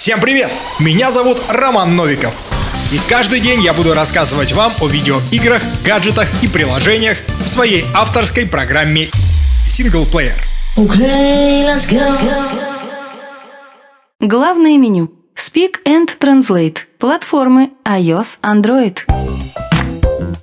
Всем привет! Меня зовут Роман Новиков. И каждый день я буду рассказывать вам о видеоиграх, гаджетах и приложениях в своей авторской программе Player. Okay, let's go. Главное меню. Speak and Translate. Платформы iOS, Android.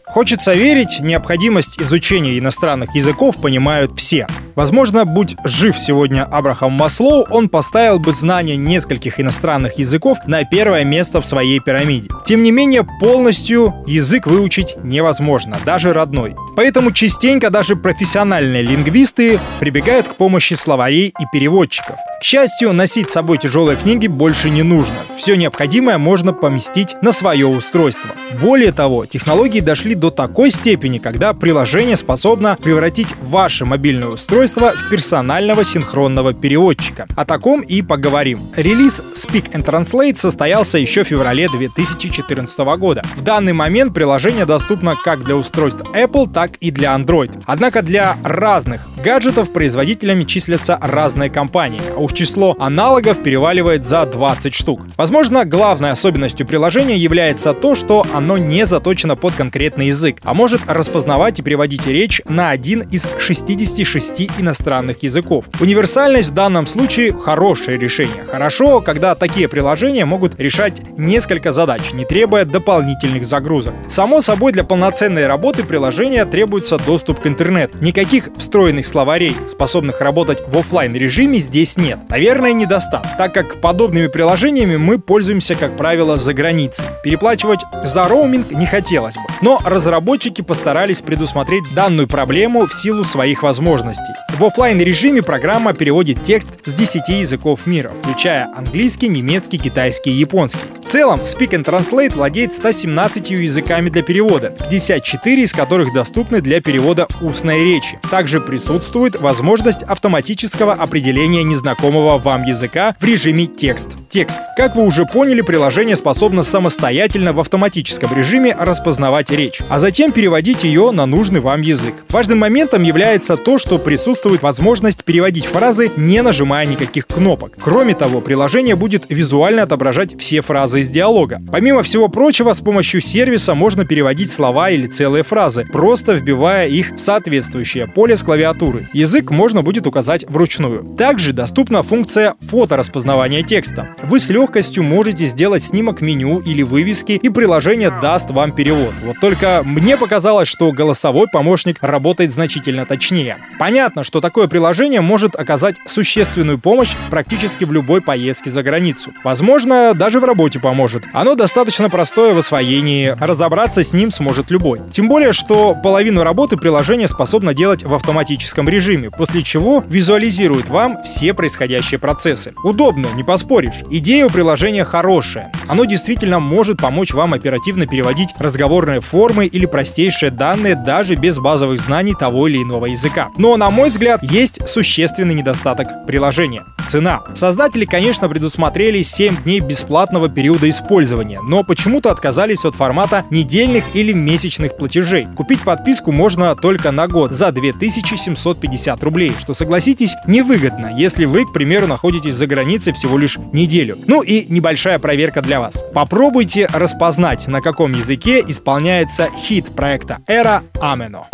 Хочется верить, необходимость изучения иностранных языков понимают все. Возможно, будь жив сегодня Абрахам Маслоу, он поставил бы знание нескольких иностранных языков на первое место в своей пирамиде. Тем не менее, полностью язык выучить невозможно, даже родной. Поэтому частенько даже профессиональные лингвисты прибегают к помощи словарей и переводчиков. К счастью, носить с собой тяжелые книги больше не нужно. Все необходимое можно поместить на свое устройство. Более того, технологии дошли до такой степени, когда приложение способно превратить ваше мобильное устройство в персонального синхронного переводчика. О таком и поговорим. Релиз Speak and Translate состоялся еще в феврале 2014 года. В данный момент приложение доступно как для устройств Apple, так и для Android. Однако для разных гаджетов производителями числятся разные компании, а уж число аналогов переваливает за 20 штук. Возможно, главной особенностью приложения является то, что оно не заточено под конкретный язык, а может распознавать и переводить речь на один из 66 иностранных языков. Универсальность в данном случае хорошее решение. Хорошо, когда такие приложения могут решать несколько задач, не требуя дополнительных загрузок. Само собой, для полноценной работы приложения требуется доступ к интернету. Никаких встроенных словарей, способных работать в офлайн режиме, здесь нет. Наверное, недостаток, так как подобными приложениями мы пользуемся, как правило, за границей. Переплачивать за роуминг не хотелось бы. Но разработчики постарались предусмотреть данную проблему в силу своих возможностей. В офлайн режиме программа переводит текст с 10 языков мира, включая английский, немецкий, китайский и японский. В целом, Speak and Translate владеет 117 языками для перевода, 54 из которых доступны для перевода устной речи. Также присутствует возможность автоматического определения незнакомого вам языка в режиме текст. Текст. Как вы уже поняли, приложение способно самостоятельно в автоматическом режиме распознавать речь, а затем переводить ее на нужный вам язык. Важным моментом является то, что присутствует возможность переводить фразы, не нажимая никаких кнопок. Кроме того, приложение будет визуально отображать все фразы из диалога. Помимо всего прочего, с помощью сервиса можно переводить слова или целые фразы, просто вбивая их в соответствующее поле с клавиатуры. Язык можно будет указать вручную. Также доступна функция фотораспознавания текста. Вы с легкостью можете сделать снимок меню или вывески, и приложение даст вам перевод. Вот только мне показалось, что голосовой помощник работает значительно точнее. Понятно, что такое приложение может оказать существенную помощь практически в любой поездке за границу. Возможно, даже в работе поможет. Оно достаточно простое в освоении, разобраться с ним сможет любой. Тем более, что половину работы приложение способно делать в автоматическом режиме, после чего визуализирует вам все происходящие процессы. Удобно, не поспоришь. Идея у приложения хорошая. Оно действительно может помочь вам оперативно переводить разговорные формы или простейшие данные даже без базовых знаний того или иного языка. Но, на мой взгляд, есть существенный недостаток приложения. Цена. Создатели, конечно, предусмотрели 7 дней бесплатного периода использования, но почему-то отказались от формата недельных или месячных платежей. Купить подписку можно только на год за 2750 рублей, что, согласитесь, невыгодно, если вы, к примеру, находитесь за границей всего лишь неделю. Ну и небольшая проверка для вас. Попробуйте распознать, на каком языке исполняется хит проекта Эра Амено.